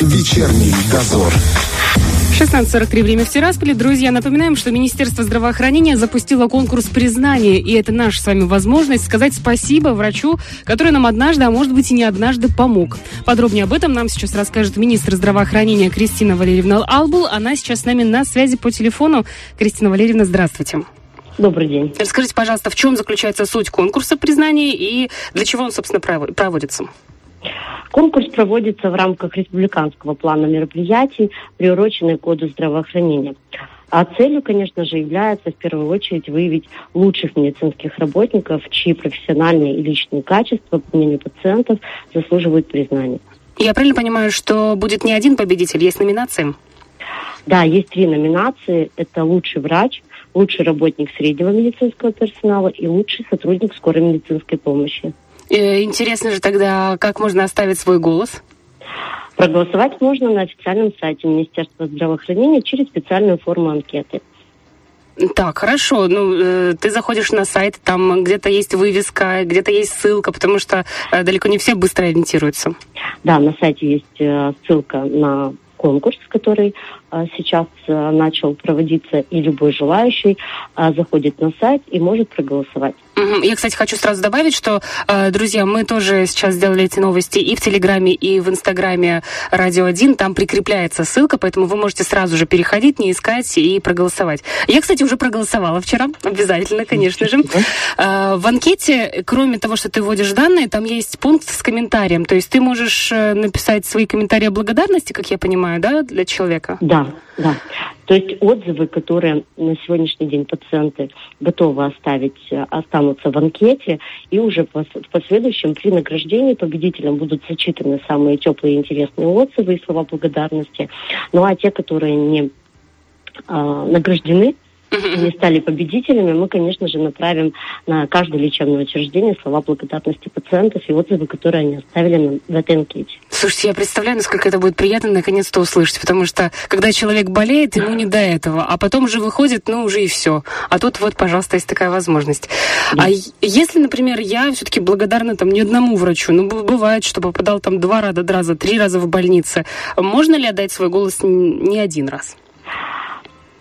Вечерний дозор. 16.43 время в Тирасполе. Друзья, напоминаем, что Министерство здравоохранения запустило конкурс признания, и это наша с вами возможность сказать спасибо врачу, который нам однажды, а может быть и не однажды помог. Подробнее об этом нам сейчас расскажет министр здравоохранения Кристина Валерьевна Албул. Она сейчас с нами на связи по телефону. Кристина Валерьевна, здравствуйте. Добрый день. Расскажите, пожалуйста, в чем заключается суть конкурса признания и для чего он, собственно, проводится? Конкурс проводится в рамках республиканского плана мероприятий, приуроченной к году здравоохранения. А целью, конечно же, является в первую очередь выявить лучших медицинских работников, чьи профессиональные и личные качества, по мнению пациентов, заслуживают признания. Я правильно понимаю, что будет не один победитель, есть номинации? Да, есть три номинации. Это лучший врач, лучший работник среднего медицинского персонала и лучший сотрудник скорой медицинской помощи. Э, интересно же тогда, как можно оставить свой голос? Проголосовать можно на официальном сайте Министерства здравоохранения через специальную форму анкеты. Так, хорошо. Ну, э, ты заходишь на сайт, там где-то есть вывеска, где-то есть ссылка, потому что э, далеко не все быстро ориентируются. Да, на сайте есть э, ссылка на конкурс, который а, сейчас а, начал проводиться, и любой желающий а, заходит на сайт и может проголосовать. Я, кстати, хочу сразу добавить, что, друзья, мы тоже сейчас сделали эти новости и в Телеграме, и в Инстаграме Радио 1. Там прикрепляется ссылка, поэтому вы можете сразу же переходить, не искать и проголосовать. Я, кстати, уже проголосовала вчера, обязательно, конечно же. В анкете, кроме того, что ты вводишь данные, там есть пункт с комментарием. То есть ты можешь э, написать свои комментарии благодарности, как я понимаю, да, для человека? Да, да. То есть отзывы, которые на сегодняшний день пациенты готовы оставить, э, останутся в анкете, и уже в последующем при награждении победителям будут зачитаны самые теплые и интересные отзывы и слова благодарности. Ну а те, которые не э, награждены, не стали победителями, мы, конечно же, направим на каждое лечебное учреждение слова благодарности пациентов и отзывы, которые они оставили в этой анкете. Слушайте, я представляю, насколько это будет приятно наконец-то услышать, потому что когда человек болеет, ему не до этого, а потом же выходит, ну, уже и все. А тут вот, пожалуйста, есть такая возможность. Да. А если, например, я все-таки благодарна там не одному врачу, ну, бывает, что попадал там два раза, три раза в больнице, можно ли отдать свой голос не один раз?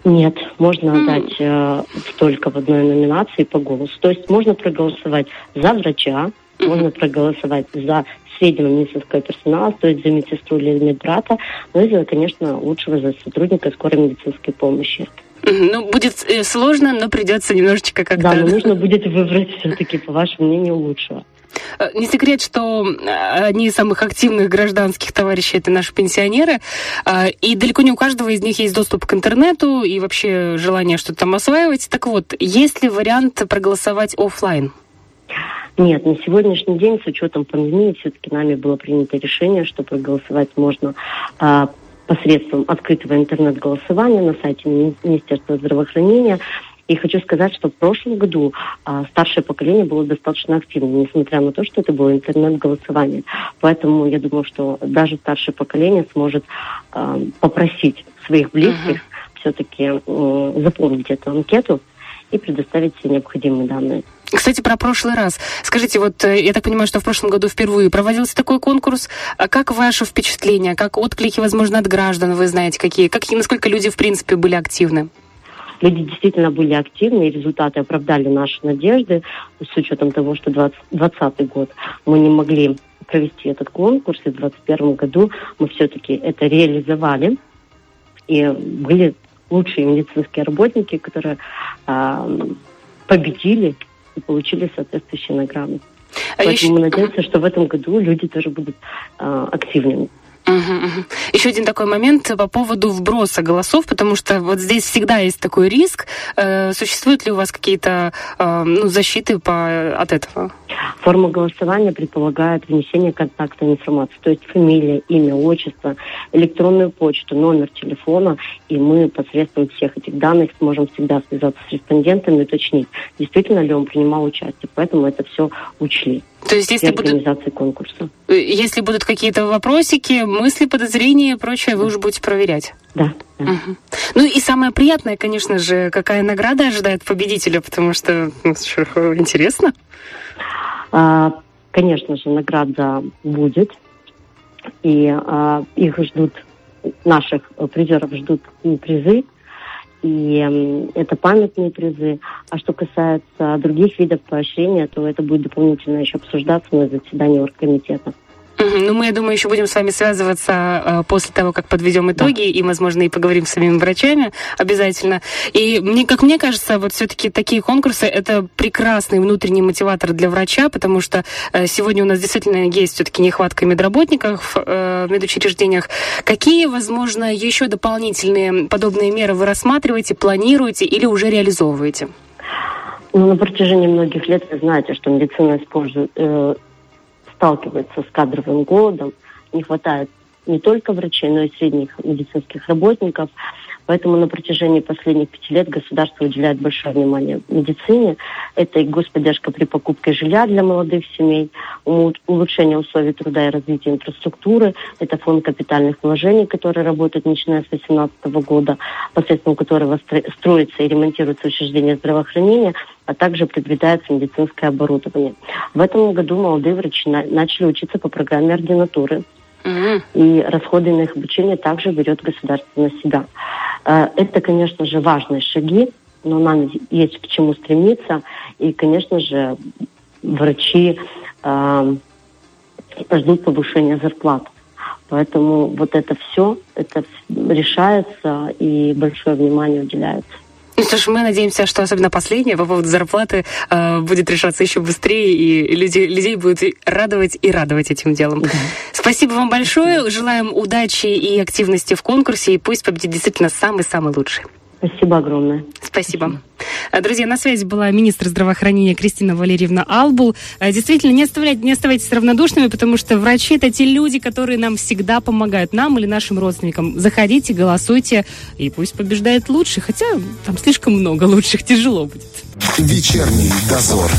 Нет, можно отдать э, только в одной номинации по голосу. То есть можно проголосовать за врача, можно проголосовать за среднего медицинского персонала, то есть за медсестру или медбрата, ну и, за, конечно, лучшего за сотрудника скорой медицинской помощи. Ну, будет э, сложно, но придется немножечко как-то... Да, но нужно будет выбрать все-таки, по вашему мнению, лучшего. Э, не секрет, что э, одни из самых активных гражданских товарищей это наши пенсионеры, и далеко не у каждого из них есть доступ к интернету и вообще желание что-то там осваивать. Так вот, есть ли вариант проголосовать офлайн? Нет, на сегодняшний день с учетом пандемии все-таки нами было принято решение, что проголосовать можно а, посредством открытого интернет-голосования на сайте Министерства здравоохранения. И хочу сказать, что в прошлом году а, старшее поколение было достаточно активным, несмотря на то, что это было интернет-голосование. Поэтому я думаю, что даже старшее поколение сможет а, попросить своих близких uh-huh. все-таки а, заполнить эту анкету и предоставить все необходимые данные. Кстати, про прошлый раз. Скажите, вот э, я так понимаю, что в прошлом году впервые проводился такой конкурс. А как ваше впечатление, как отклики, возможно, от граждан, вы знаете, какие? Как, насколько люди, в принципе, были активны? Люди действительно были активны, и результаты оправдали наши надежды, с учетом того, что 2020 год мы не могли провести этот конкурс, и в 2021 году мы все-таки это реализовали. И были лучшие медицинские работники, которые э, победили и получили соответствующие награды. А Поэтому еще... мы надеемся, что в этом году люди тоже будут э, активными. Угу. Еще один такой момент по поводу вброса голосов, потому что вот здесь всегда есть такой риск. Э, существуют ли у вас какие-то э, ну, защиты по, от этого? Форма голосования предполагает внесение контактной информации, то есть фамилия, имя, отчество, электронную почту, номер телефона, и мы посредством всех этих данных сможем всегда связаться с респондентом и уточнить, действительно ли он принимал участие. Поэтому это все учли. То есть, если будут, конкурса. Э, если будут какие-то вопросики, мысли, подозрения и прочее, вы уже будете проверять. Да. да. Угу. Ну и самое приятное, конечно же, какая награда ожидает победителя, потому что ну, интересно. А, конечно же, награда будет. И э, их ждут, наших призеров ждут призы, и это памятные призы. А что касается других видов поощрения, то это будет дополнительно еще обсуждаться на заседании оргкомитета. Ну, мы, я думаю, еще будем с вами связываться э, после того, как подведем итоги, да. и, возможно, и поговорим с самими врачами обязательно. И мне, как мне кажется, вот все-таки такие конкурсы это прекрасный внутренний мотиватор для врача, потому что э, сегодня у нас действительно есть все-таки нехватка медработников э, в медучреждениях. Какие, возможно, еще дополнительные подобные меры вы рассматриваете, планируете или уже реализовываете? Ну, на протяжении многих лет вы знаете, что медицина использует, э, сталкивается с кадровым голодом. Не хватает не только врачей, но и средних медицинских работников. Поэтому на протяжении последних пяти лет государство уделяет большое внимание медицине. Это и господдержка при покупке жилья для молодых семей, улучшение условий труда и развитие инфраструктуры. Это фонд капитальных вложений, который работает начиная с 2018 года, посредством которого строится и ремонтируется учреждение здравоохранения, а также приобретается медицинское оборудование. В этом году молодые врачи начали учиться по программе ординатуры. И расходы на их обучение также берет государство на себя. Э, это, конечно же, важные шаги, но нам есть к чему стремиться. И, конечно же, врачи э, ждут повышения зарплат. Поэтому вот это все, это решается и большое внимание уделяется. Ну что ж, мы надеемся, что особенно последнее по поводу зарплаты э, будет решаться еще быстрее, и люди, людей будет радовать и радовать этим делом. Да. Спасибо вам большое. Желаем удачи и активности в конкурсе, и пусть победит действительно самый-самый лучший. Спасибо огромное. Спасибо. Спасибо. Друзья, на связи была министр здравоохранения Кристина Валерьевна Албул. Э, действительно, не, оставляйте, не оставайтесь равнодушными, потому что врачи это те люди, которые нам всегда помогают, нам или нашим родственникам. Заходите, голосуйте, и пусть побеждает лучший, хотя там слишком много лучших, тяжело будет. Вечерний дозор.